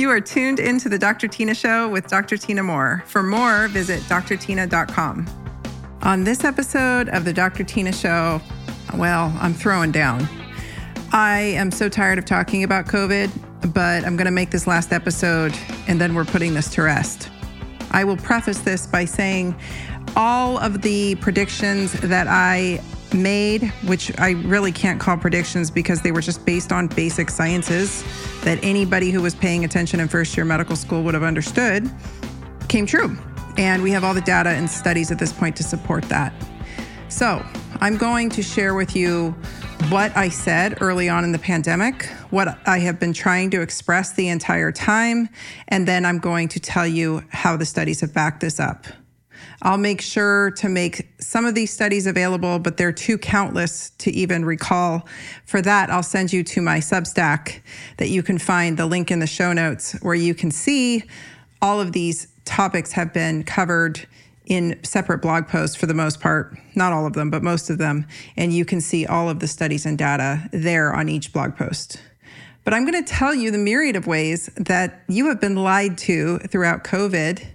You are tuned into the Dr. Tyna Show with Dr. Tyna Moore. For more, visit drtyna.com. On this episode of the Dr. Tyna Show, well, I'm throwing down. I am so tired of talking about COVID, but I'm going to make this last episode and then we're putting this to rest. I will preface this by saying all of the predictions that I made, which I really can't call predictions because they were just based on basic sciences that anybody who was paying attention in first year medical school would have understood, came true. And we have all the data and studies at this point to support that. So I'm going to share with you what I said early on in the pandemic, what I have been trying to express the entire time, and then I'm going to tell you how the studies have backed this up. I'll make sure to make some of these studies available, but they're too countless to even recall. For that, I'll send you to my Substack that you can find the link in the show notes where you can see all of these topics have been covered in separate blog posts for the most part, not all of them, but most of them. And you can see all of the studies and data there on each blog post. But I'm going to tell you the myriad of ways that you have been lied to throughout COVID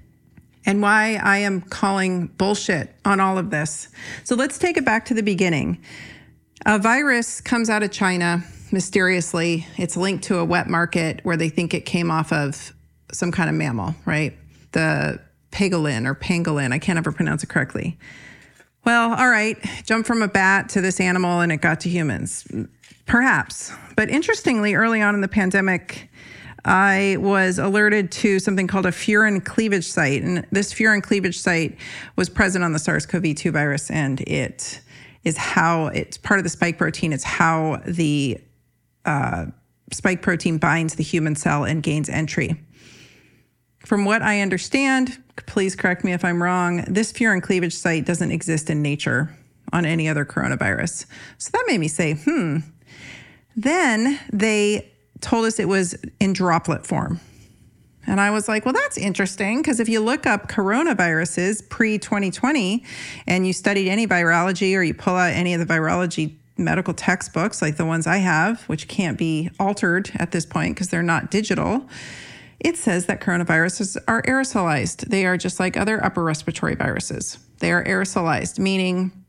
and why I am calling bullshit on all of this. So let's take it back to the beginning. A virus comes out of China mysteriously. It's linked to a wet market where they think it came off of some kind of mammal, right? The pangolin or pangolin. I can't ever pronounce it correctly. Well, all right, jump from a bat to this animal and it got to humans. Perhaps. But interestingly, early on in the pandemic, I was alerted to something called a furin cleavage site. And this furin cleavage site was present on the SARS CoV 2 virus, and it is how it's part of the spike protein. It's how the uh, spike protein binds the human cell and gains entry. From what I understand, please correct me if I'm wrong, this furin cleavage site doesn't exist in nature on any other coronavirus. So that made me say, hmm. Then they told us it was in droplet form. And I was like, well, that's interesting because if you look up coronaviruses pre 2020 and you studied any virology or you pull out any of the virology medical textbooks, like the ones I have, which can't be altered at this point because they're not digital, it says that coronaviruses are aerosolized. They are just like other upper respiratory viruses. They are aerosolized, meaning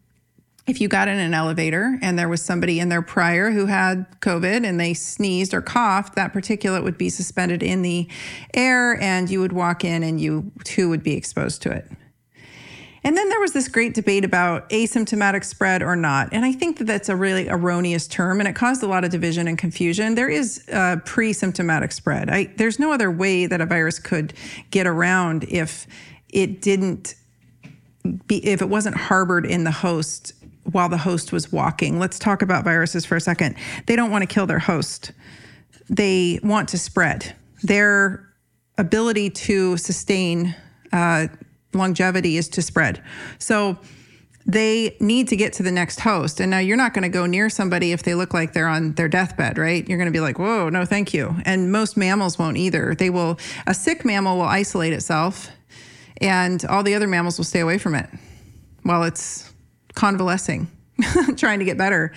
if you got in an elevator and there was somebody in there prior who had COVID and they sneezed or coughed, that particulate would be suspended in the air and you would walk in and you too would be exposed to it. And then there was this great debate about asymptomatic spread or not. And I think that that's a really erroneous term and it caused a lot of division and confusion. There is uh, a pre symptomatic spread. I, there's no other way that a virus could get around if it didn't be, if it wasn't harbored in the host while the host was walking. Let's talk about viruses for a second. They don't want to kill their host, they want to spread. Their ability to sustain uh, longevity is to spread. So they need to get to the next host. And now you're not going to go near somebody if they look like they're on their deathbed, right? You're going to be like, whoa, no, thank you. And most mammals won't either. They will, a sick mammal will isolate itself and all the other mammals will stay away from it while it's convalescing, trying to get better.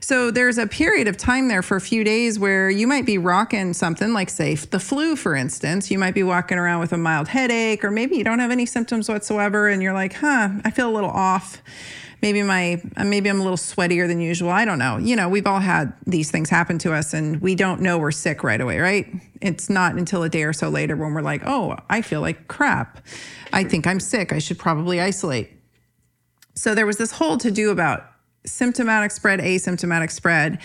So there's a period of time there for a few days where you might be rocking something like, say, the flu, for instance. You might be walking around with a mild headache, or maybe you don't have any symptoms whatsoever, and you're like, huh, I feel a little off. Maybe my maybe I'm a little sweatier than usual. I don't know. You know, we've all had these things happen to us, and we don't know we're sick right away, right? It's not until a day or so later when we're like, oh, I feel like crap. I think I'm sick. I should probably isolate. So there was this whole to do about symptomatic spread, asymptomatic spread.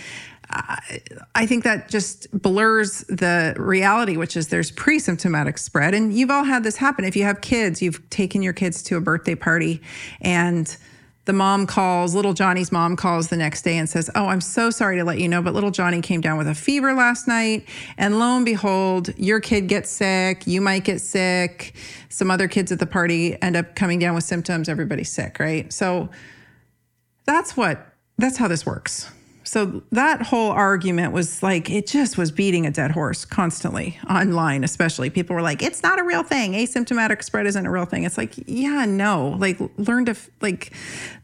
I think that just blurs the reality, which is there's pre symptomatic spread. And you've all had this happen. If you have kids, you've taken your kids to a birthday party and the mom calls, little Johnny's mom calls the next day and says, Oh, I'm so sorry to let you know, but little Johnny came down with a fever last night. And lo and behold, your kid gets sick. You might get sick. Some other kids at the party end up coming down with symptoms. Everybody's sick, right? So that's what, that's how this works. So that whole argument was like, it just was beating a dead horse constantly online, especially. People were like, it's not a real thing. Asymptomatic spread isn't a real thing. It's like, yeah, no. Like, learn to, like,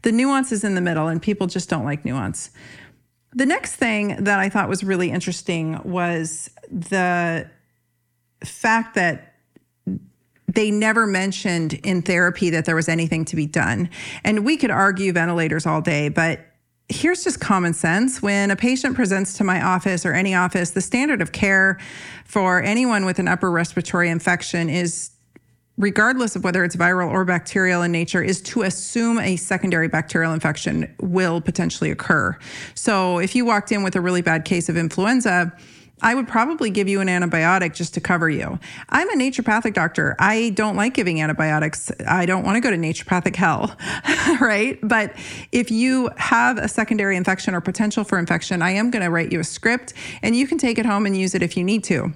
the nuance is in the middle, and people just don't like nuance. The next thing that I thought was really interesting was the fact that they never mentioned in therapy that there was anything to be done. And we could argue ventilators all day, but here's just common sense. When a patient presents to my office or any office, the standard of care for anyone with an upper respiratory infection is regardless of whether it's viral or bacterial in nature, is to assume a secondary bacterial infection will potentially occur. So if you walked in with a really bad case of influenza, I would probably give you an antibiotic just to cover you. I'm a naturopathic doctor. I don't like giving antibiotics. I don't want to go to naturopathic hell, right? But if you have a secondary infection or potential for infection, I am going to write you a script and you can take it home and use it if you need to.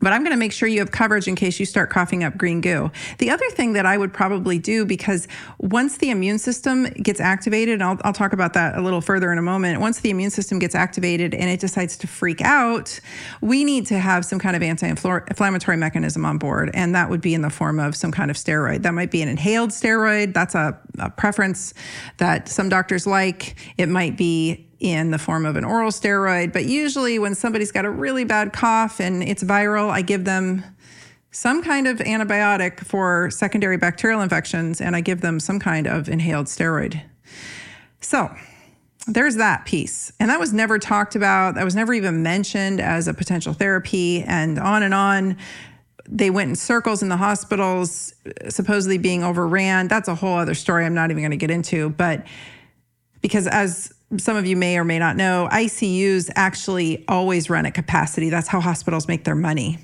But I'm going to make sure you have coverage in case you start coughing up green goo. The other thing that I would probably do, because once the immune system gets activated, I'll, I'll talk about that a little further in a moment. Once the immune system gets activated and it decides to freak out, we need to have some kind of anti inflammatory mechanism on board. And that would be in the form of some kind of steroid. That might be an inhaled steroid. That's a, a preference that some doctors like. It might be in the form of an oral steroid. But usually, when somebody's got a really bad cough and it's viral, I give them some kind of antibiotic for secondary bacterial infections and I give them some kind of inhaled steroid. So, there's that piece. And that was never talked about. That was never even mentioned as a potential therapy, and on and on. They went in circles in the hospitals, supposedly being overran. That's a whole other story I'm not even going to get into. But because as some of you may or may not know, ICUs actually always run at capacity. That's how hospitals make their money.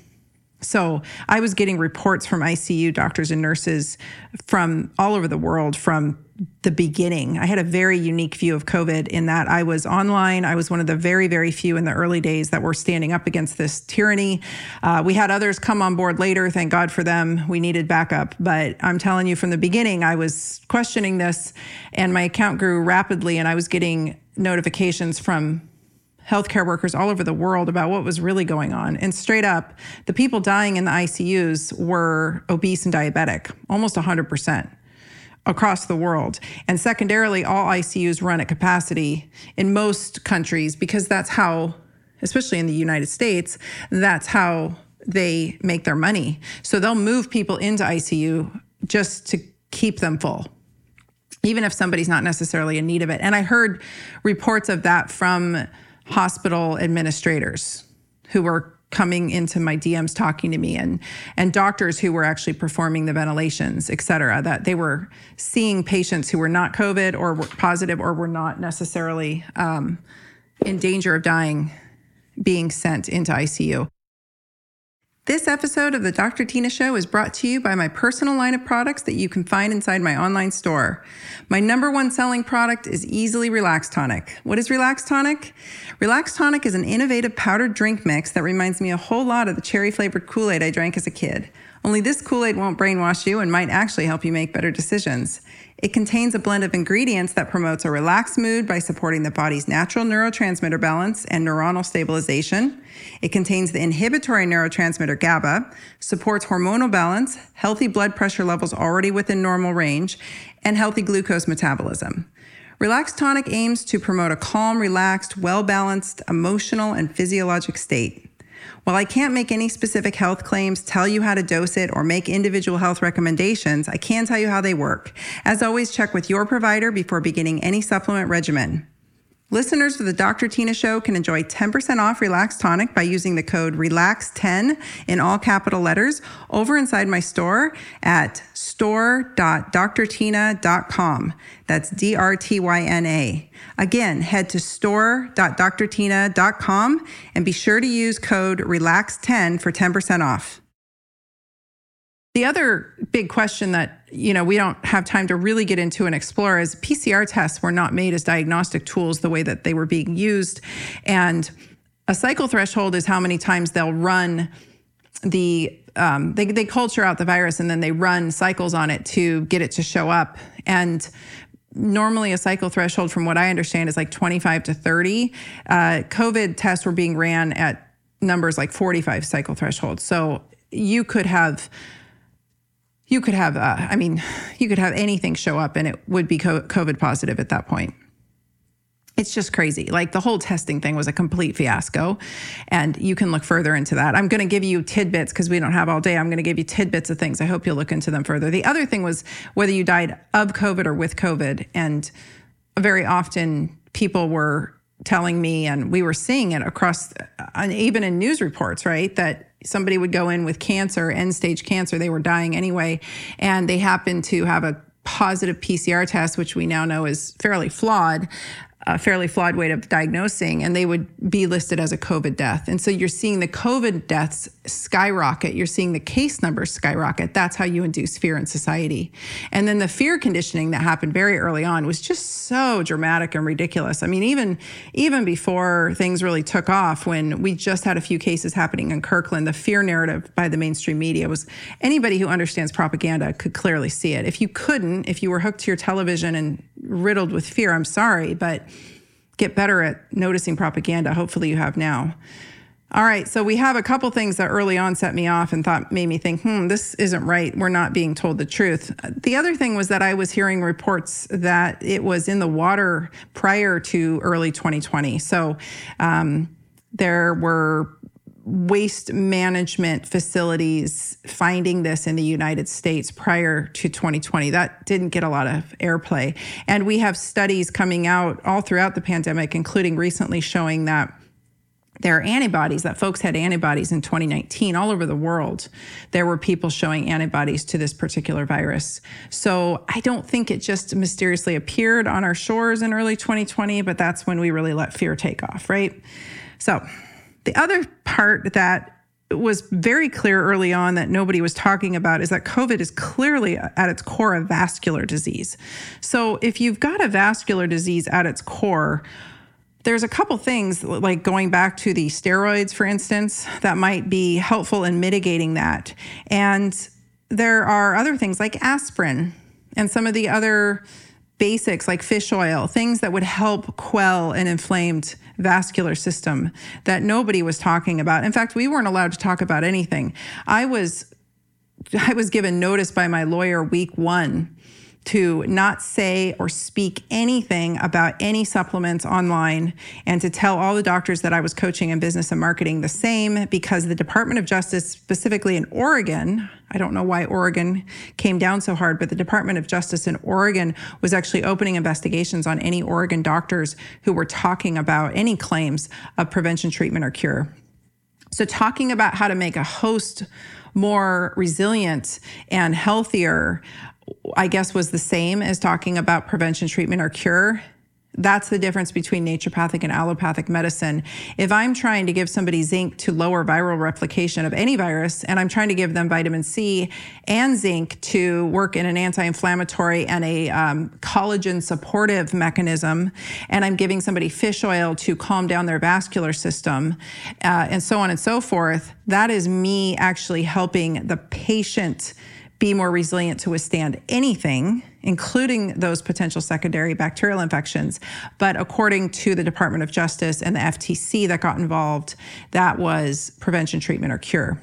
So I was getting reports from ICU doctors and nurses from all over the world from the beginning. I had a very unique view of COVID in that I was online. I was one of the very, very few in the early days that were standing up against this tyranny. Uh, we had others come on board later. Thank God for them. We needed backup. But I'm telling you from the beginning, I was questioning this, and my account grew rapidly, and I was getting notifications from healthcare workers all over the world about what was really going on. And straight up, the people dying in the ICUs were obese and diabetic, almost 100% across the world. And secondarily, all ICUs run at capacity in most countries because that's how, especially in the United States, that's how they make their money. So they'll move people into ICU just to keep them full even if somebody's not necessarily in need of it. And I heard reports of that from hospital administrators who were coming into my DMs talking to me and and doctors who were actually performing the ventilations, et cetera, that they were seeing patients who were not COVID or were positive or were not necessarily um, in danger of dying being sent into ICU. This episode of the Dr. Tyna Show is brought to you by my personal line of products that you can find inside my online store. My number one selling product is Easily Relax Tonic. What is Relax Tonic? Relax Tonic is an innovative powdered drink mix that reminds me a whole lot of the cherry flavored Kool Aid I drank as a kid. Only this Kool Aid won't brainwash you and might actually help you make better decisions. It contains a blend of ingredients that promotes a relaxed mood by supporting the body's natural neurotransmitter balance and neuronal stabilization. It contains the inhibitory neurotransmitter GABA, supports hormonal balance, healthy blood pressure levels already within normal range, and healthy glucose metabolism. Relax Tonic aims to promote a calm, relaxed, well balanced emotional and physiologic state. While I can't make any specific health claims, tell you how to dose it, or make individual health recommendations, I can tell you how they work. As always, check with your provider before beginning any supplement regimen. Listeners of the Dr. Tyna Show can enjoy 10% off Relax Tonic by using the code RELAX10 in all capital letters over inside my store at store.drtyna.com. That's D R T Y N A. Again, head to store.drtyna.com and be sure to use code RELAX10 for 10% off. The other big question that you know we don't have time to really get into and explore is PCR tests were not made as diagnostic tools the way that they were being used, and a cycle threshold is how many times they'll run the um, they they culture out the virus and then they run cycles on it to get it to show up. And normally a cycle threshold from what i understand is like 25 to 30 uh, covid tests were being ran at numbers like 45 cycle thresholds. So you could have you could have, uh, I mean, you could have anything show up and it would be COVID positive at that point. it's just crazy. Like the whole testing thing was a complete fiasco. And you can look further into that. I'm going to give you tidbits because we don't have all day. I'm going to give you tidbits of things. I hope you'll look into them further. The other thing was whether you died of COVID or with COVID. And very often people were telling me, and we were seeing it across, uh, even in news reports, right? That somebody would go in with cancer, end stage cancer, they were dying anyway, and they happened to have a positive PCR test, which we now know is fairly flawed, a fairly flawed way of diagnosing, and they would be listed as a COVID death. And so you're seeing the COVID deaths skyrocket. You're seeing the case numbers skyrocket. That's how you induce fear in society. And then the fear conditioning that happened very early on was just so dramatic and ridiculous. I mean, even even before things really took off, when we just had a few cases happening in Kirkland, the fear narrative by the mainstream media was anybody who understands propaganda could clearly see it. If you couldn't, if you were hooked to your television and riddled with fear, I'm sorry, but get better at noticing propaganda. Hopefully, you have now. All right, so we have a couple things that early on set me off and thought made me think, hmm, this isn't right. We're not being told the truth. The other thing was that I was hearing reports that it was in the water prior to early 2020. So um, there were waste management facilities finding this in the United States prior to 2020. That didn't get a lot of airplay. And we have studies coming out all throughout the pandemic, including recently showing that there are antibodies that folks had antibodies in 2019 all over the world. There were people showing antibodies to this particular virus. So I don't think it just mysteriously appeared on our shores in early 2020, but that's when we really let fear take off, right? So the other part that was very clear early on that nobody was talking about is that COVID is clearly at its core a vascular disease. So if you've got a vascular disease at its core, there's a couple things like going back to the steroids, for instance, that might be helpful in mitigating that. And there are other things like aspirin and some of the other basics like fish oil, things that would help quell an inflamed vascular system that nobody was talking about. In fact, we weren't allowed to talk about anything. I was I was given notice by my lawyer week 1 to not say or speak anything about any supplements online and to tell all the doctors that I was coaching in business and marketing the same because the Department of Justice, specifically in Oregon, I don't know why Oregon came down so hard, but the Department of Justice in Oregon was actually opening investigations on any Oregon doctors who were talking about any claims of prevention, treatment, or cure. So, talking about how to make a host more resilient and healthier I guess was the same as talking about prevention, treatment, or cure. That's the difference between naturopathic and allopathic medicine. If I'm trying to give somebody zinc to lower viral replication of any virus, and I'm trying to give them vitamin C and zinc to work in an anti inflammatory and a um, collagen supportive mechanism, and I'm giving somebody fish oil to calm down their vascular system, uh, and so on and so forth, that is me actually helping the patient be more resilient to withstand anything, including those potential secondary bacterial infections. But according to the Department of Justice and the FTC that got involved, that was prevention, treatment, or cure.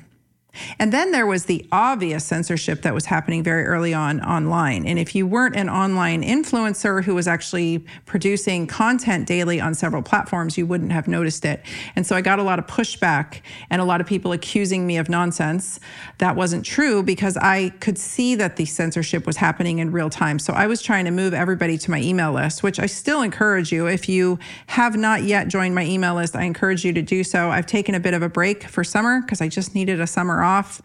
And then there was the obvious censorship that was happening very early on online. And if you weren't an online influencer who was actually producing content daily on several platforms, you wouldn't have noticed it. And so I got a lot of pushback and a lot of people accusing me of nonsense. That wasn't true because I could see that the censorship was happening in real time. So I was trying to move everybody to my email list, which I still encourage you. If you have not yet joined my email list, I encourage you to do so. I've taken a bit of a break for summer because I just needed a summer off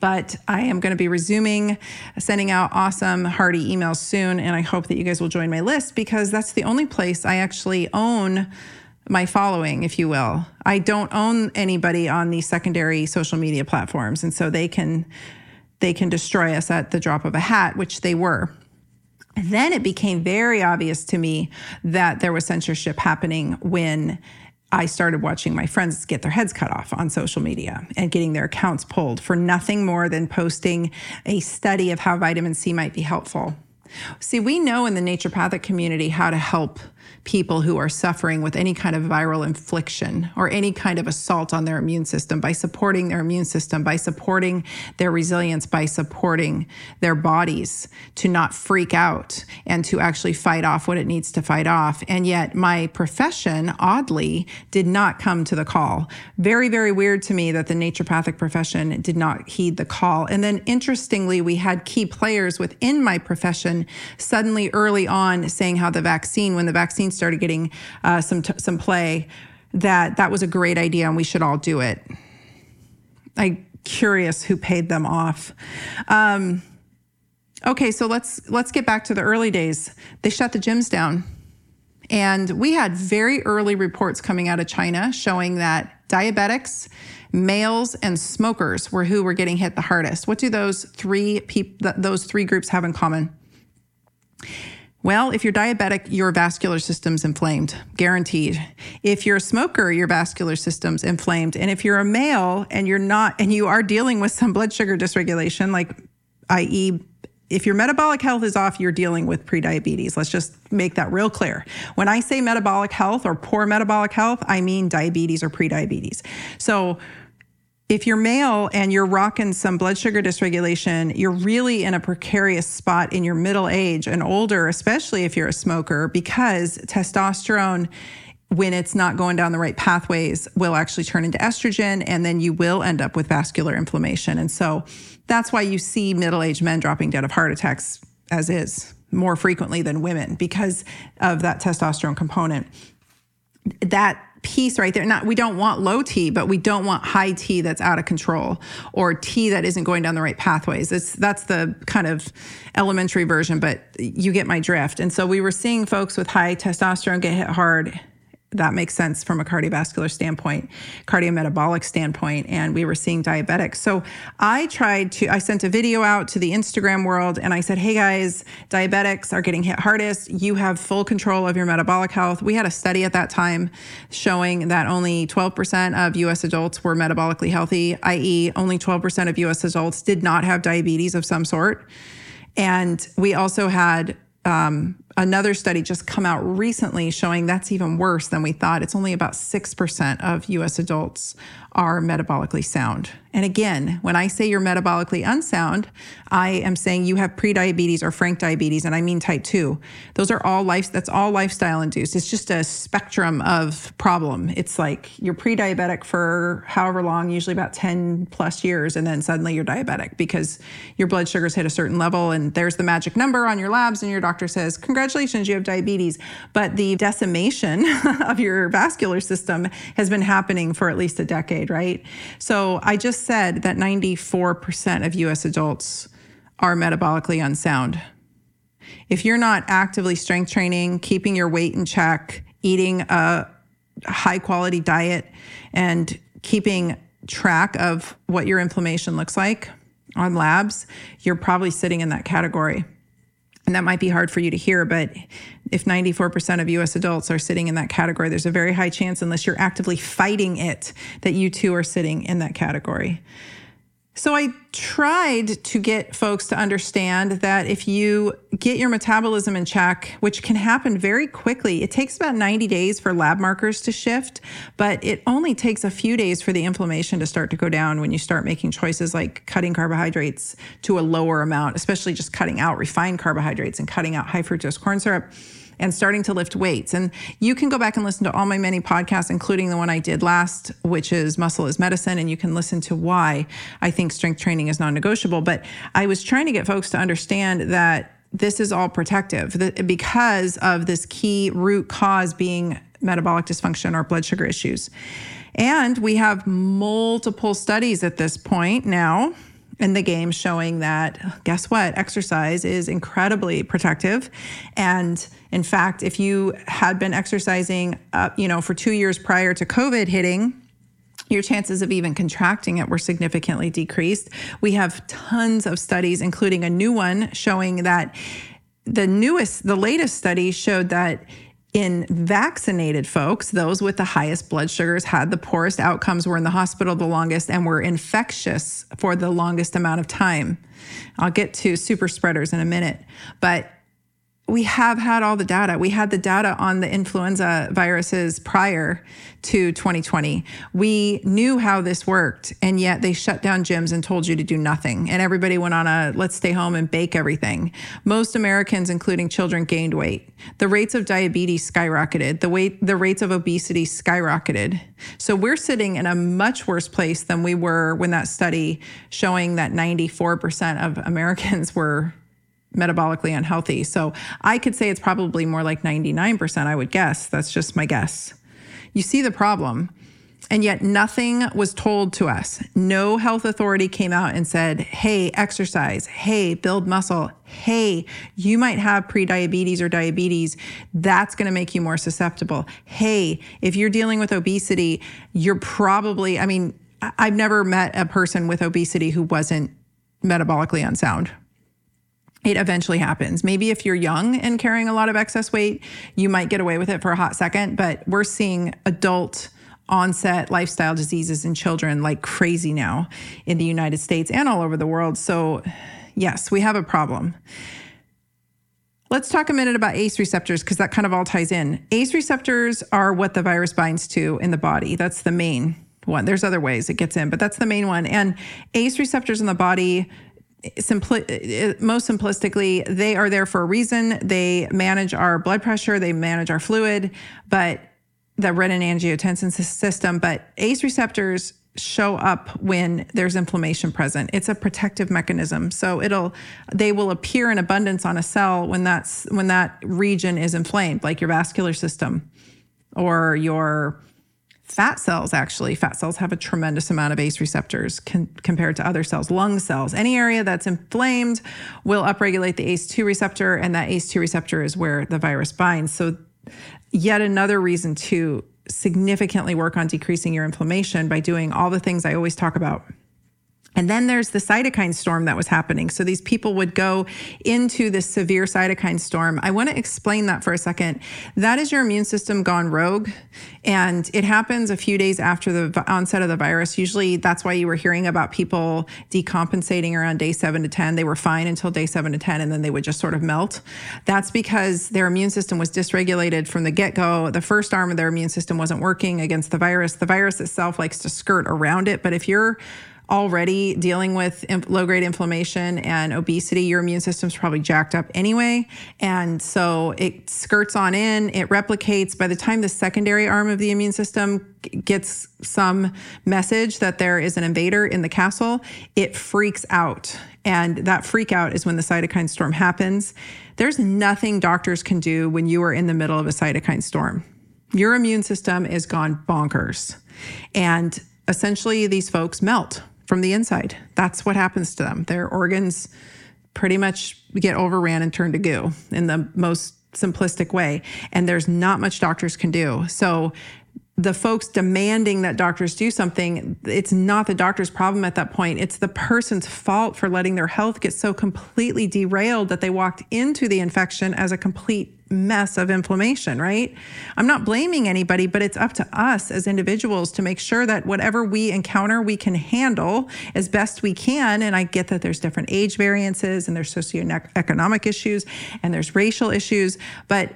but I am going to be resuming sending out awesome, hearty emails soon. And I hope that you guys will join my list because that's the only place I actually own my following, if you will. I don't own anybody on these secondary social media platforms. And so they can they can destroy us at the drop of a hat, which they were. Then it became very obvious to me that there was censorship happening when I started watching my friends get their heads cut off on social media and getting their accounts pulled for nothing more than posting a study of how vitamin C might be helpful. See, we know in the naturopathic community how to help people who are suffering with any kind of viral infliction or any kind of assault on their immune system by supporting their immune system, by supporting their resilience, by supporting their bodies to not freak out and to actually fight off what it needs to fight off. And yet, my profession, oddly, did not come to the call. Very, very weird to me that the naturopathic profession did not heed the call. And then, interestingly, we had key players within my profession suddenly early on saying how the vaccine, when the vaccine started getting uh, some t- some play, that that was a great idea and we should all do it. I'm curious who paid them off. Um, okay, so let's let's get back to the early days. They shut the gyms down. And we had very early reports coming out of China showing that diabetics, males, and smokers were who were getting hit the hardest. What do those three peop- those three groups have in common? Well, if you're diabetic, your vascular system's inflamed, guaranteed. If you're a smoker, your vascular system's inflamed. And if you're a male and you're not, and you are dealing with some blood sugar dysregulation, like i.e., if your metabolic health is off, you're dealing with prediabetes. Let's just make that real clear. When I say metabolic health or poor metabolic health, I mean diabetes or prediabetes. So if you're male and you're rocking some blood sugar dysregulation, you're really in a precarious spot in your middle age and older, especially if you're a smoker, because testosterone when it's not going down the right pathways will actually turn into estrogen and then you will end up with vascular inflammation. And so that's why you see middle-aged men dropping dead of heart attacks as is more frequently than women because of that testosterone component. That piece right there. Not we don't want low T, but we don't want high T that's out of control or T that isn't going down the right pathways. It's that's the kind of elementary version, but you get my drift. And so we were seeing folks with high testosterone get hit hard that makes sense from a cardiovascular standpoint, cardiometabolic standpoint, and we were seeing diabetics. So I tried to, I sent a video out to the Instagram world and I said, hey guys, diabetics are getting hit hardest. You have full control of your metabolic health. We had a study at that time showing that only 12% of US adults were metabolically healthy, i.e., only 12% of US adults did not have diabetes of some sort. And we also had um, another study just come out recently showing that's even worse than we thought. It's only about 6% of US adults are metabolically sound. And again, when I say you're metabolically unsound, I am saying you have prediabetes or frank diabetes, and I mean type 2. Those are all life that's all lifestyle induced. It's just a spectrum of problem. It's like you're pre-diabetic for however long, usually about 10 plus years, and then suddenly you're diabetic because your blood sugars hit a certain level and there's the magic number on your labs, and your doctor says, Congratulations, you have diabetes. But the decimation of your vascular system has been happening for at least a decade right? So I just said that 94% of US adults are metabolically unsound. If you're not actively strength training, keeping your weight in check, eating a high quality diet, and keeping track of what your inflammation looks like on labs, you're probably sitting in that category. And that might be hard for you to hear, but if 94% of US adults are sitting in that category, there's a very high chance, unless you're actively fighting it, that you too are sitting in that category. So I tried to get folks to understand that if you get your metabolism in check, which can happen very quickly, it takes about 90 days for lab markers to shift, but it only takes a few days for the inflammation to start to go down when you start making choices like cutting carbohydrates to a lower amount, especially just cutting out refined carbohydrates and cutting out high fructose corn syrup and starting to lift weights. And you can go back and listen to all my many podcasts, including the one I did last, which is Muscle is Medicine. And you can listen to why I think strength training is non negotiable. But I was trying to get folks to understand that this is all protective because of this key root cause being metabolic dysfunction or blood sugar issues. And we have multiple studies at this point now in the game showing that guess what? Exercise is incredibly protective. And in fact if you had been exercising uh, you know for two years prior to covid hitting your chances of even contracting it were significantly decreased. We have tons of studies including a new one showing that the newest the latest study showed that in vaccinated folks, those with the highest blood sugars had the poorest outcomes, were in the hospital the longest, and were infectious for the longest amount of time. I'll get to super spreaders in a minute. But we have had all the data. We had the data on the influenza viruses prior to 2020. We knew how this worked, and yet they shut down gyms and told you to do nothing. And everybody went on a let's stay home and bake everything. Most Americans, including children, gained weight. The rates of diabetes skyrocketed. The weight, the rates of obesity skyrocketed. So we're sitting in a much worse place than we were when that study showing that 94% of Americans were metabolically unhealthy. So I could say it's probably more like 99%, I would guess. That's just my guess. You see the problem. And yet nothing was told to us. No health authority came out and said, hey, exercise. Hey, build muscle. Hey, you might have prediabetes or diabetes. That's going to make you more susceptible. Hey, if you're dealing with obesity, you're probably, I mean, I've never met a person with obesity who wasn't metabolically unsound it eventually happens. Maybe if you're young and carrying a lot of excess weight, you might get away with it for a hot second, but we're seeing adult onset lifestyle diseases in children like crazy now in the United States and all over the world. So, yes, we have a problem. Let's talk a minute about ACE receptors because that kind of all ties in. ACE receptors are what the virus binds to in the body. That's the main one. There's other ways it gets in, but that's the main one. And ACE receptors in the body simpli- most simplistically, they are there for a reason. They manage our blood pressure, they manage our fluid, but the renin-angiotensin system. But ACE receptors show up when there's inflammation present. It's a protective mechanism. So it'll they will appear in abundance on a cell when that's when that region is inflamed, like your vascular system or your fat cells actually. Fat cells have a tremendous amount of ace receptors con- compared to other cells. Lung cells any area that's inflamed will upregulate the ace2 receptor and that ace2 receptor is where the virus binds. So yet another reason to significantly work on decreasing your inflammation by doing all the things i always talk about and then there's the cytokine storm that was happening. So these people would go into this severe cytokine storm. I want to explain that for a second. That is your immune system gone rogue. And it happens a few days after the onset of the virus. Usually that's why you were hearing about people decompensating around day seven to 10. They were fine until day seven to 10, and then they would just sort of melt. That's because their immune system was dysregulated from the get go. The first arm of their immune system wasn't working against the virus. The virus itself likes to skirt around it. But if you're already dealing with low grade inflammation and obesity, your immune system's probably jacked up anyway. And so it skirts on in, it replicates. By the time the secondary arm of the immune system gets some message that there is an invader in the castle, it freaks out. And that freak out is when the cytokine storm happens. There's nothing doctors can do when you are in the middle of a cytokine storm. Your immune system is gone bonkers. And essentially, these folks melt from the inside. That's what happens to them. Their organs pretty much get overran and turn to goo in the most simplistic way. And there's not much doctors can do. So the folks demanding that doctors do something, it's not the doctor's problem at that point. It's the person's fault for letting their health get so completely derailed that they walked into the infection as a complete mess of inflammation, right? I'm not blaming anybody, but it's up to us as individuals to make sure that whatever we encounter, we can handle as best we can. And I get that there's different age variances and there's socioeconomic issues and there's racial issues, but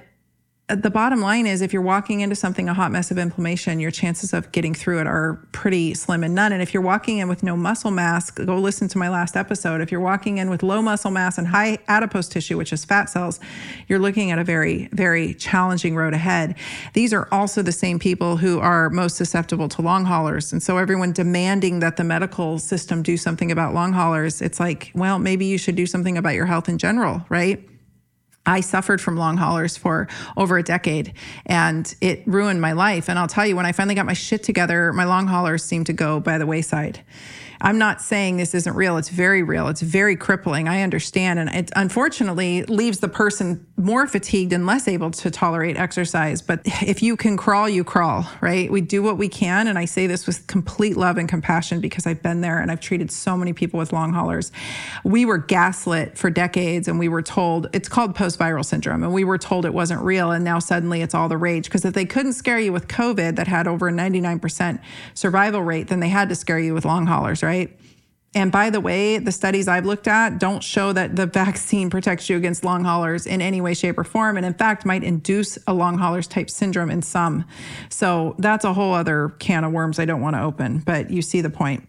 the bottom line is if you're walking into something a hot mess of inflammation your chances of getting through it are pretty slim and none. And if you're walking in with no muscle mass go listen to my last episode. If you're walking in with low muscle mass and high adipose tissue which is fat cells you're looking at a very very challenging road ahead. These are also the same people who are most susceptible to long haulers. And so everyone demanding that the medical system do something about long haulers it's like well maybe you should do something about your health in general right I suffered from long haulers for over a decade and it ruined my life. And I'll tell you, when I finally got my shit together, my long haulers seemed to go by the wayside. I'm not saying this isn't real. It's very real. It's very crippling. I understand. And it unfortunately leaves the person more fatigued and less able to tolerate exercise. But if you can crawl, you crawl, right? We do what we can. And I say this with complete love and compassion because I've been there and I've treated so many people with long haulers. We were gaslit for decades and we were told it's called post viral syndrome. And we were told it wasn't real. And now suddenly it's all the rage. Because if they couldn't scare you with COVID that had over a 99% survival rate, then they had to scare you with long haulers, right? And by the way, the studies I've looked at don't show that the vaccine protects you against long haulers in any way, shape, or form. And in fact, might induce a long haulers type syndrome in some. So that's a whole other can of worms I don't want to open, but you see the point.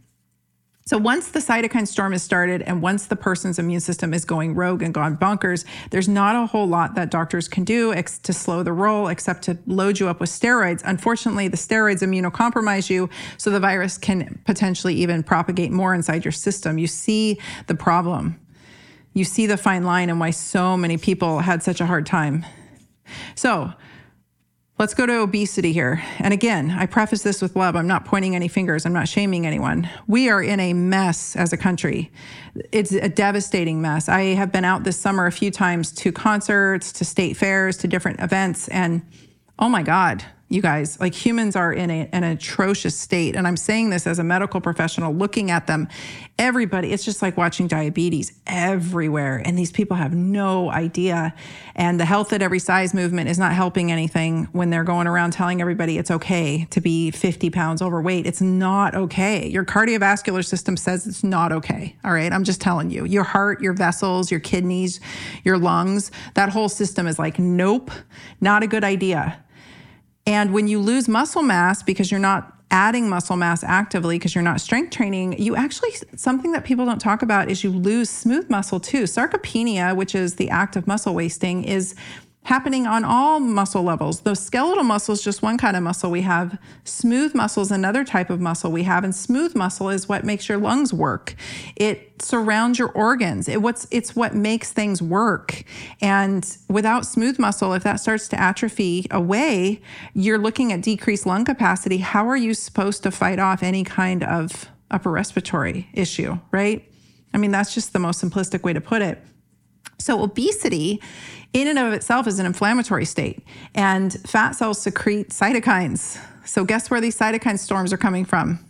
So once the cytokine storm is started and once the person's immune system is going rogue and gone bonkers, there's not a whole lot that doctors can do ex- to slow the roll except to load you up with steroids. Unfortunately, the steroids immunocompromise you, so the virus can potentially even propagate more inside your system. You see the problem. You see the fine line and why so many people had such a hard time. So, Let's go to obesity here. And again, I preface this with love. I'm not pointing any fingers, I'm not shaming anyone. We are in a mess as a country. It's a devastating mess. I have been out this summer a few times to concerts, to state fairs, to different events, and oh my God, you guys, like humans are in a, an atrocious state. And I'm saying this as a medical professional looking at them. Everybody, it's just like watching diabetes everywhere. And these people have no idea. And the health at every size movement is not helping anything when they're going around telling everybody it's okay to be 50 pounds overweight. It's not okay. Your cardiovascular system says it's not okay. All right. I'm just telling you. Your heart, your vessels, your kidneys, your lungs, that whole system is like, nope, not a good idea. And when you lose muscle mass because you're not adding muscle mass actively because you're not strength training, you actually, something that people don't talk about is you lose smooth muscle too. Sarcopenia, which is the act of muscle wasting, is happening on all muscle levels. The skeletal muscle is just one kind of muscle we have. Smooth muscle is another type of muscle we have, and smooth muscle is what makes your lungs work. It surrounds your organs. It what's it's what makes things work. And without smooth muscle, if that starts to atrophy away, you're looking at decreased lung capacity. How are you supposed to fight off any kind of upper respiratory issue, right? I mean, that's just the most simplistic way to put it. So, obesity in and of itself is an inflammatory state, and fat cells secrete cytokines. So, guess where these cytokine storms are coming from?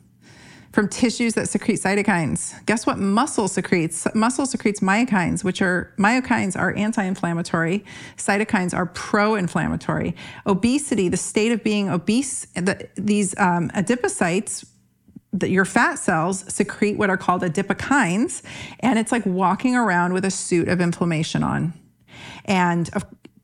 From tissues that secrete cytokines. Guess what muscle secretes? Muscle secretes myokines, which are myokines are anti-inflammatory, cytokines are pro-inflammatory. Obesity, the state of being obese, the, these um, adipocytes the, your fat cells secrete what are called adipokines, and it's like walking around with a suit of inflammation on. And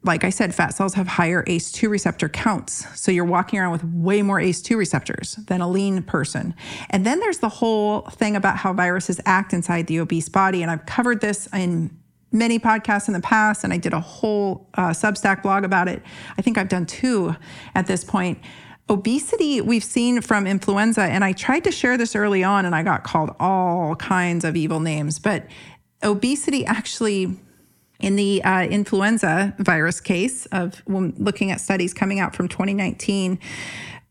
like I said, fat cells have higher ACE2 receptor counts. So you're walking around with way more ACE2 receptors than a lean person. And then there's the whole thing about how viruses act inside the obese body. And I've covered this in many podcasts in the past, and I did a whole uh, Substack blog about it. I think I've done two at this point. Obesity, we've seen from influenza, and I tried to share this early on and I got called all kinds of evil names, but obesity actually in the uh, influenza virus case of when looking at studies coming out from 2019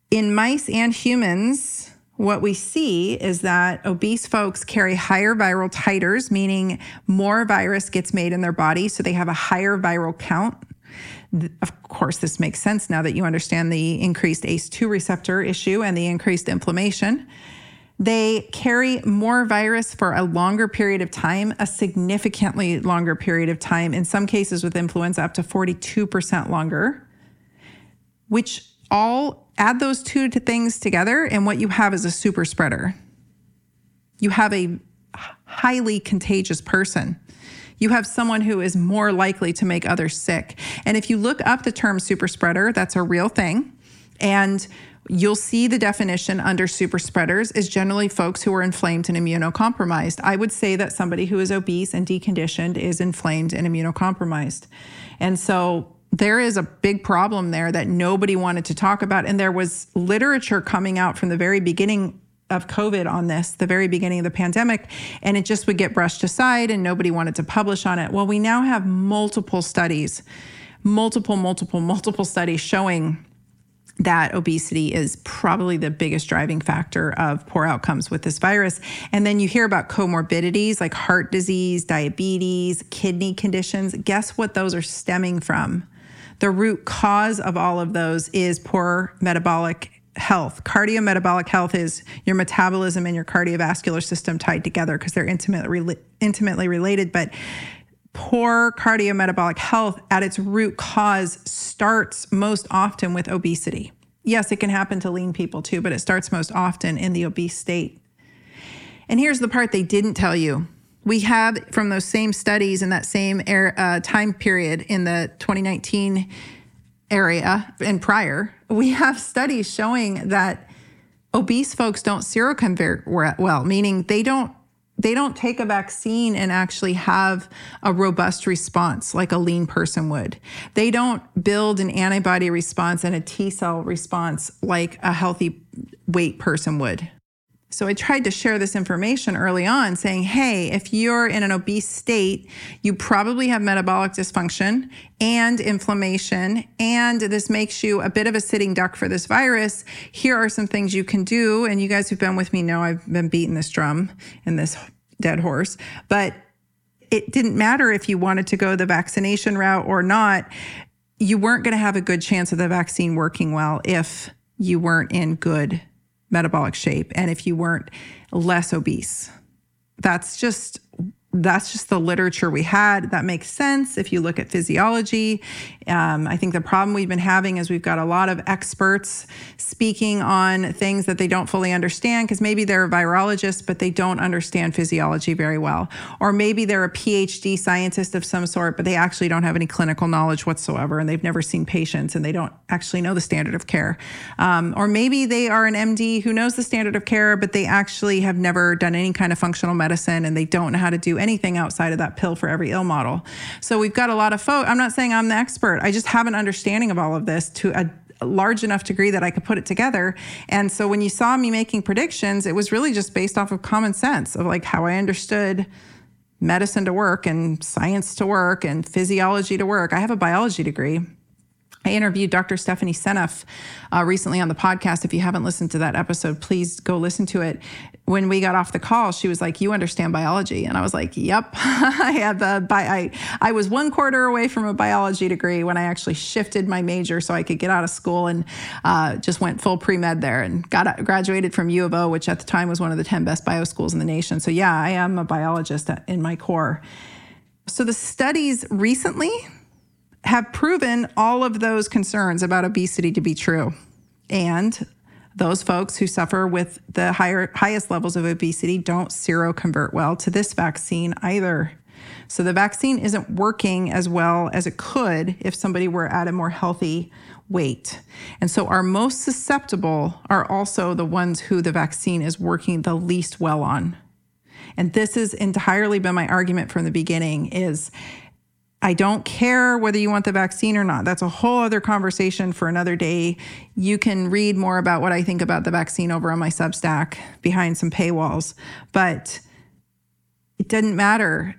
in mice and humans what we see is that obese folks carry higher viral titers meaning more virus gets made in their body so they have a higher viral count of course, this makes sense now that you understand the increased ACE2 receptor issue and the increased inflammation. They carry more virus for a longer period of time, a significantly longer period of time, in some cases with influenza, up to 42% longer, which all add those two things together, and what you have is a super spreader. You have a highly contagious person you have someone who is more likely to make others sick. And if you look up the term super spreader, that's a real thing. And you'll see the definition under super spreaders is generally folks who are inflamed and immunocompromised. I would say that somebody who is obese and deconditioned is inflamed and immunocompromised. And so there is a big problem there that nobody wanted to talk about. And there was literature coming out from the very beginning of COVID on this, the very beginning of the pandemic, and it just would get brushed aside and nobody wanted to publish on it. Well, we now have multiple studies, multiple, multiple, multiple studies showing that obesity is probably the biggest driving factor of poor outcomes with this virus. And then you hear about comorbidities like heart disease, diabetes, kidney conditions. Guess what those are stemming from? The root cause of all of those is poor metabolic health. Cardiometabolic health is your metabolism and your cardiovascular system tied together because they're intimately intimately related, but poor cardiometabolic health at its root cause starts most often with obesity. Yes, it can happen to lean people too, but it starts most often in the obese state. And here's the part they didn't tell you. We have from those same studies in that same uh, time period in the 2019 area and prior, we have studies showing that obese folks don't seroconvert well, meaning they don't they don't take a vaccine and actually have a robust response like a lean person would. They don't build an antibody response and a T cell response like a healthy weight person would. So I tried to share this information early on saying, hey, if you're in an obese state, you probably have metabolic dysfunction and inflammation, and this makes you a bit of a sitting duck for this virus. Here are some things you can do. And you guys who've been with me know I've been beating this drum and this dead horse, but it didn't matter if you wanted to go the vaccination route or not. You weren't going to have a good chance of the vaccine working well if you weren't in good metabolic shape and if you weren't less obese. That's just that's just the literature we had. That makes sense if you look at physiology. Um, I think the problem we've been having is we've got a lot of experts speaking on things that they don't fully understand because maybe they're a virologist, but they don't understand physiology very well. Or maybe they're a PhD scientist of some sort, but they actually don't have any clinical knowledge whatsoever and they've never seen patients and they don't actually know the standard of care. Um, or maybe they are an MD who knows the standard of care, but they actually have never done any kind of functional medicine and they don't know how to do anything outside of that pill for every ill model. So we've got a lot of folks. I'm not saying I'm the expert. I just have an understanding of all of this to a large enough degree that I could put it together. And so when you saw me making predictions, it was really just based off of common sense of like how I understood medicine to work and science to work and physiology to work. I have a biology degree. I interviewed Dr. Stephanie Seneff uh, recently on the podcast. If you haven't listened to that episode, please go listen to it. When we got off the call, she was like, "You understand biology," and I was like, "Yep, I have a bi- I I was one quarter away from a biology degree when I actually shifted my major so I could get out of school and uh, just went full pre med there and got graduated from U of O, which at the time was one of the ten best bio schools in the nation. So yeah, I am a biologist in my core. So the studies recently have proven all of those concerns about obesity to be true. And those folks who suffer with the higher highest levels of obesity don't seroconvert well to this vaccine either. So the vaccine isn't working as well as it could if somebody were at a more healthy weight. And so our most susceptible are also the ones who the vaccine is working the least well on. And this has entirely been my argument from the beginning is I don't care whether you want the vaccine or not. That's a whole other conversation for another day. You can read more about what I think about the vaccine over on my Substack behind some paywalls. But it didn't matter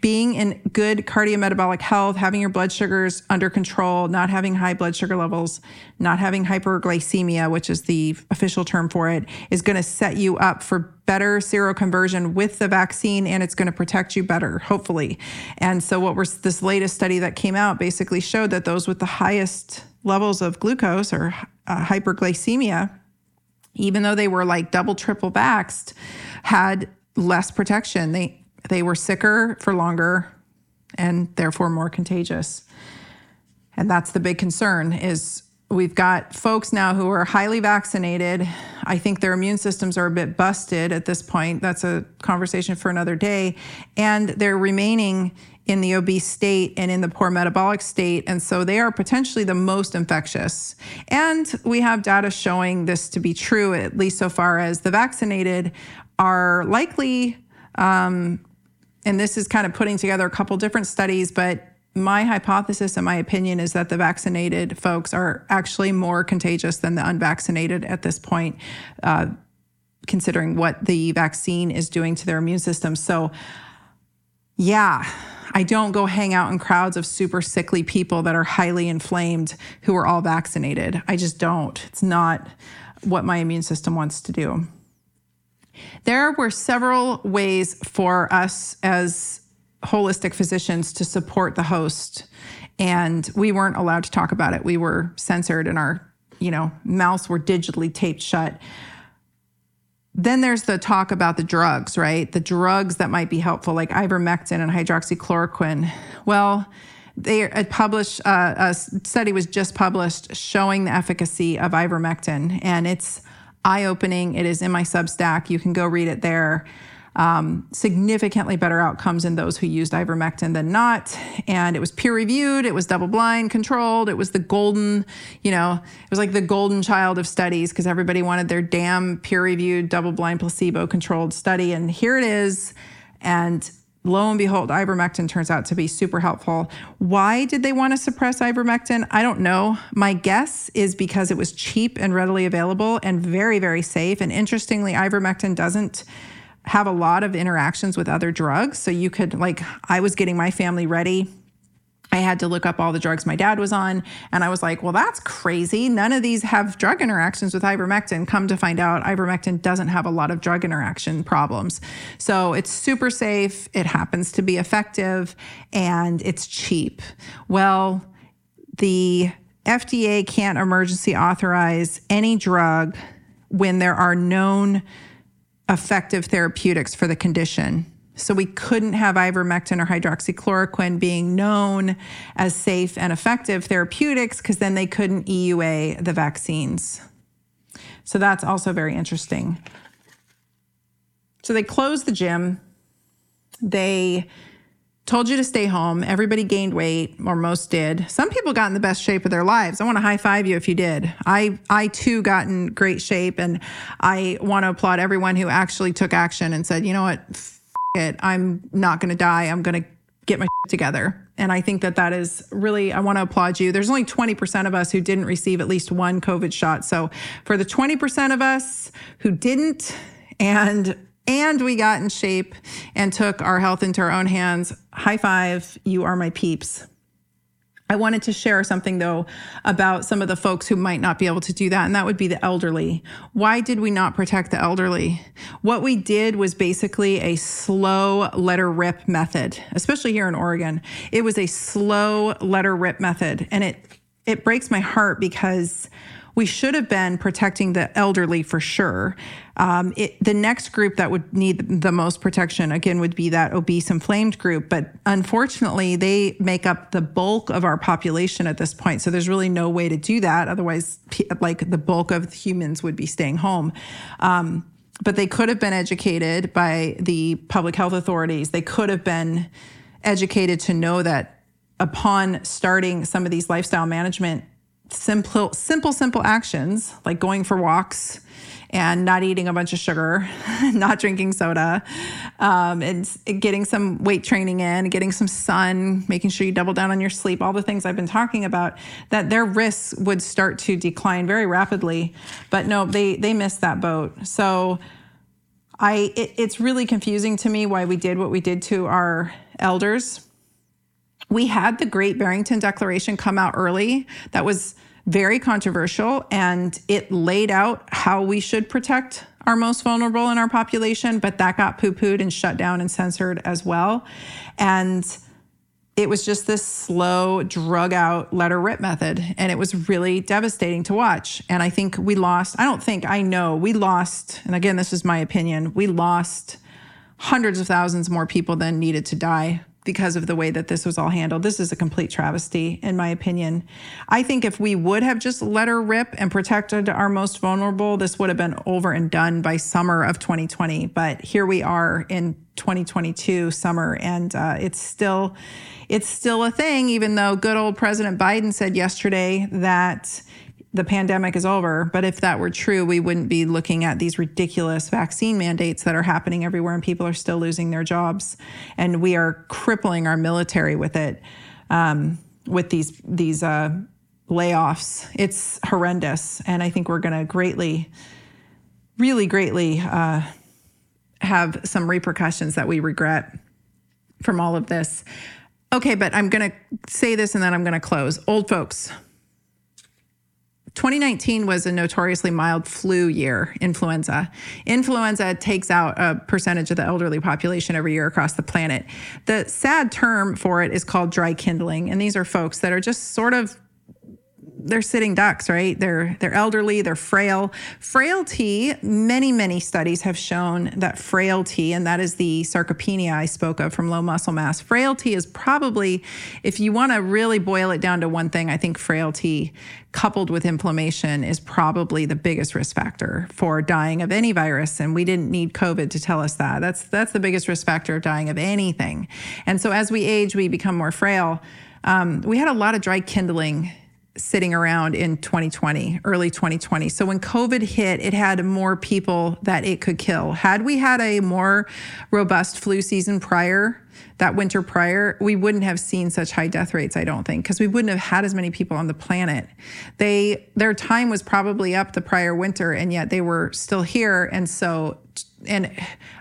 being in good cardiometabolic health, having your blood sugars under control, not having high blood sugar levels, not having hyperglycemia, which is the official term for it, is going to set you up for better seroconversion with the vaccine and it's going to protect you better, hopefully. And so, what was this latest study that came out basically showed that those with the highest levels of glucose or uh, hyperglycemia, even though they were like double, triple vaxxed, had less protection. They they were sicker for longer and therefore more contagious. And that's the big concern is we've got folks now who are highly vaccinated. I think their immune systems are a bit busted at this point. That's a conversation for another day. And they're remaining in the obese state and in the poor metabolic state. And so they are potentially the most infectious. And we have data showing this to be true, at least so far as the vaccinated are likely um, and this is kind of putting together a couple different studies, but my hypothesis and my opinion is that the vaccinated folks are actually more contagious than the unvaccinated at this point, uh, considering what the vaccine is doing to their immune system. So, yeah, I don't go hang out in crowds of super sickly people that are highly inflamed who are all vaccinated. I just don't. It's not what my immune system wants to do. There were several ways for us as holistic physicians to support the host, and we weren't allowed to talk about it. We were censored, and our you know mouths were digitally taped shut. Then there's the talk about the drugs, right? The drugs that might be helpful, like ivermectin and hydroxychloroquine. Well, they published uh, a study was just published showing the efficacy of ivermectin, and it's eye opening. It is in my Substack. You can go read it there. um, significantly better outcomes in those who used ivermectin than not. And it was peer reviewed, it was double blind controlled, it was the golden, you know, it was like the golden child of studies because everybody wanted their damn peer reviewed, double blind, placebo controlled study. And here it is. And lo and behold, ivermectin turns out to be super helpful. Why did they want to suppress ivermectin? I don't know. My guess is because it was cheap and readily available and very, very safe. And interestingly, ivermectin doesn't have a lot of interactions with other drugs. So you could, like, I was getting my family ready I had to look up all the drugs my dad was on. And I was like, well, that's crazy. None of these have drug interactions with ivermectin. Come to find out, ivermectin doesn't have a lot of drug interaction problems. So it's super safe. It happens to be effective and it's cheap. Well, the FDA can't emergency authorize any drug when there are known effective therapeutics for the condition. So we couldn't have ivermectin or hydroxychloroquine being known as safe and effective therapeutics because then they couldn't EUA the vaccines. So that's also very interesting. So they closed the gym. They told you to stay home. Everybody gained weight, or most did. Some people got in the best shape of their lives. I want to high five you if you did. I, I too got in great shape, and I want to applaud everyone who actually took action and said, you know what, it. I'm not going to die. I'm going to get my together. And I think that that is really, I want to applaud you. There's only 20% of us who didn't receive at least one COVID shot. So for the 20% of us who didn't, and and we got in shape and took our health into our own hands. High five, you are my peeps. I wanted to share something though about some of the folks who might not be able to do that, and that would be the elderly. Why did we not protect the elderly? What we did was basically a slow letter rip method, especially here in Oregon. It was a slow letter rip method, and it it breaks my heart because we should have been protecting the elderly for sure. Um, it, the next group that would need the most protection, again, would be that obese, inflamed group. But unfortunately, they make up the bulk of our population at this point. So there's really no way to do that. Otherwise, like the bulk of humans would be staying home. Um, but they could have been educated by the public health authorities. They could have been educated to know that upon starting some of these lifestyle management simple, simple, simple actions like going for walks and not eating a bunch of sugar, not drinking soda, um, and getting some weight training in, getting some sun, making sure you double down on your sleep, all the things I've been talking about, that their risks would start to decline very rapidly. But no, they they missed that boat. So I it, it's really confusing to me why we did what we did to our elders we had the Great Barrington Declaration come out early. That was very controversial and it laid out how we should protect our most vulnerable in our population, but that got poo pooed and shut down and censored as well. And it was just this slow, drug out letter rip method. And it was really devastating to watch. And I think we lost, I don't think, I know we lost, and again, this is my opinion, we lost hundreds of thousands more people than needed to die because of the way that this was all handled. This is a complete travesty, in my opinion. I think if we would have just let her rip and protected our most vulnerable, this would have been over and done by summer of 2020. But here we are in 2022 summer, and uh, it's still it's still a thing. Even though good old President Biden said yesterday that the pandemic is over. But if that were true, we wouldn't be looking at these ridiculous vaccine mandates that are happening everywhere and people are still losing their jobs. And we are crippling our military with it, um, with these, these uh, layoffs. It's horrendous. And I think we're going to greatly, really greatly uh, have some repercussions that we regret from all of this. Okay, but I'm going to say this and then I'm going to close. Old folks 2019 was a notoriously mild flu year, influenza. Influenza takes out a percentage of the elderly population every year across the planet. The sad term for it is called dry kindling. And these are folks that are just sort of they're sitting ducks, right? They're they're elderly, they're frail. Frailty, many many studies have shown that frailty and that is the sarcopenia I spoke of from low muscle mass. Frailty is probably if you want to really boil it down to one thing, I think frailty coupled with inflammation is probably the biggest risk factor for dying of any virus and we didn't need covid to tell us that that's that's the biggest risk factor of dying of anything and so as we age we become more frail um, we had a lot of dry kindling sitting around in 2020, early 2020. So when COVID hit, it had more people that it could kill. Had we had a more robust flu season prior, that winter prior, we wouldn't have seen such high death rates, I don't think, because we wouldn't have had as many people on the planet. They their time was probably up the prior winter and yet they were still here and so and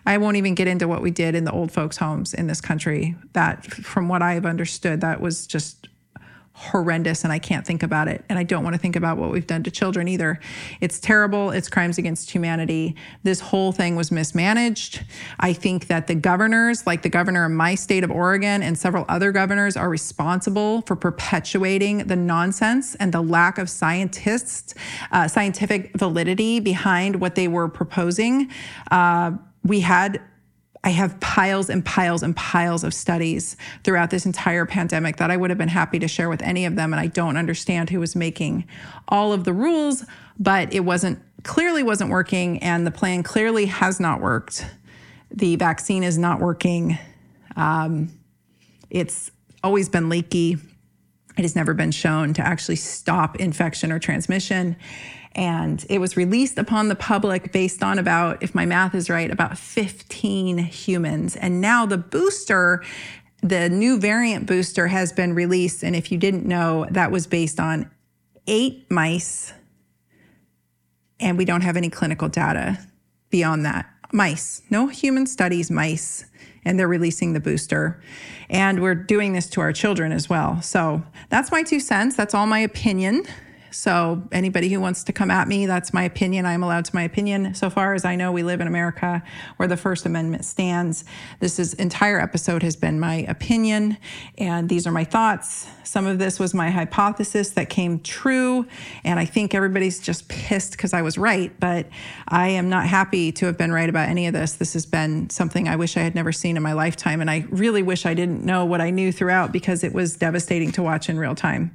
I won't even get into what we did in the old folks homes in this country that from what I've understood that was just horrendous and I can't think about it. And I don't want to think about what we've done to children either. It's terrible. It's crimes against humanity. This whole thing was mismanaged. I think that the governors, like the governor of my state of Oregon and several other governors, are responsible for perpetuating the nonsense and the lack of scientists, uh, scientific validity behind what they were proposing. Uh, we had I have piles and piles and piles of studies throughout this entire pandemic that I would have been happy to share with any of them. And I don't understand who was making all of the rules, but it wasn't clearly wasn't working. And the plan clearly has not worked. The vaccine is not working. Um, it's always been leaky. It has never been shown to actually stop infection or transmission. And it was released upon the public based on about, if my math is right, about 15 humans. And now the booster, the new variant booster has been released. And if you didn't know, that was based on eight mice. And we don't have any clinical data beyond that. Mice, no human studies, mice. And they're releasing the booster. And we're doing this to our children as well. So that's my two cents. That's all my opinion. So, anybody who wants to come at me, that's my opinion. I'm allowed to my opinion. So far as I know, we live in America where the First Amendment stands. This is, entire episode has been my opinion, and these are my thoughts. Some of this was my hypothesis that came true, and I think everybody's just pissed because I was right, but I am not happy to have been right about any of this. This has been something I wish I had never seen in my lifetime, and I really wish I didn't know what I knew throughout because it was devastating to watch in real time.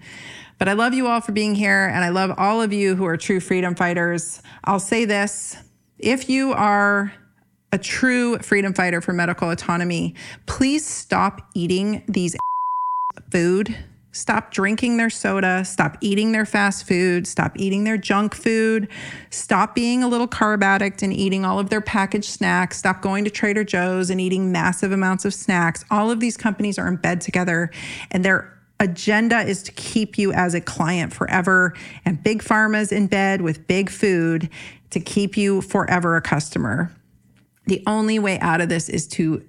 But I love you all for being here, and I love all of you who are true freedom fighters. I'll say this if you are a true freedom fighter for medical autonomy, please stop eating these food. Stop drinking their soda. Stop eating their fast food. Stop eating their junk food. Stop being a little carb addict and eating all of their packaged snacks. Stop going to Trader Joe's and eating massive amounts of snacks. All of these companies are in bed together and they're agenda is to keep you as a client forever. And Big Pharma's in bed with big food to keep you forever a customer. The only way out of this is to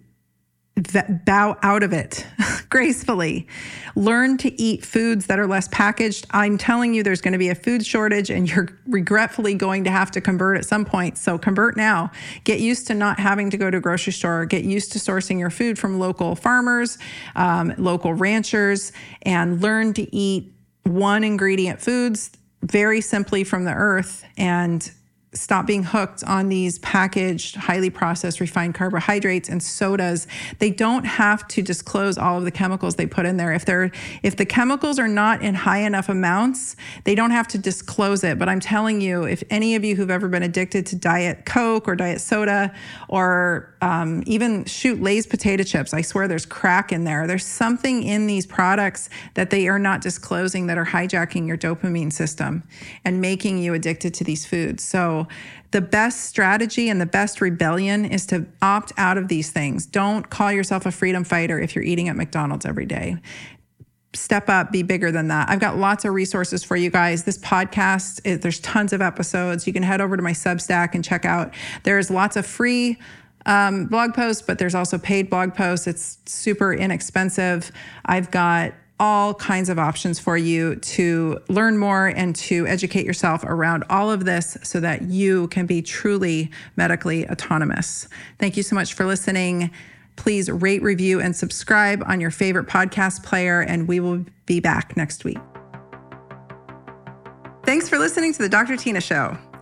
bow out of it gracefully. Learn to eat foods that are less packaged. I'm telling you, there's going to be a food shortage and you're regretfully going to have to convert at some point. So convert now. Get used to not having to go to a grocery store. Get used to sourcing your food from local farmers, um, local ranchers, and learn to eat one ingredient foods very simply from the earth and stop being hooked on these packaged, highly processed, refined carbohydrates and sodas. They don't have to disclose all of the chemicals they put in there. If they're if the chemicals are not in high enough amounts, they don't have to disclose it. But I'm telling you, if any of you who've ever been addicted to diet Coke or diet soda or um, even shoot Lay's potato chips, I swear there's crack in there. There's something in these products that they are not disclosing that are hijacking your dopamine system and making you addicted to these foods. So the best strategy and the best rebellion is to opt out of these things. Don't call yourself a freedom fighter if you're eating at McDonald's every day. Step up, be bigger than that. I've got lots of resources for you guys. This podcast, there's tons of episodes. You can head over to my Substack and check out. There's lots of free um, blog posts, but there's also paid blog posts. It's super inexpensive. I've got all kinds of options for you to learn more and to educate yourself around all of this so that you can be truly medically autonomous. Thank you so much for listening. Please rate, review, and subscribe on your favorite podcast player, and we will be back next week. Thanks for listening to the Dr. Tyna Show.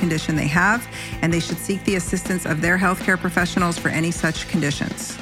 condition they have, and they should seek the assistance of their healthcare professionals for any such conditions.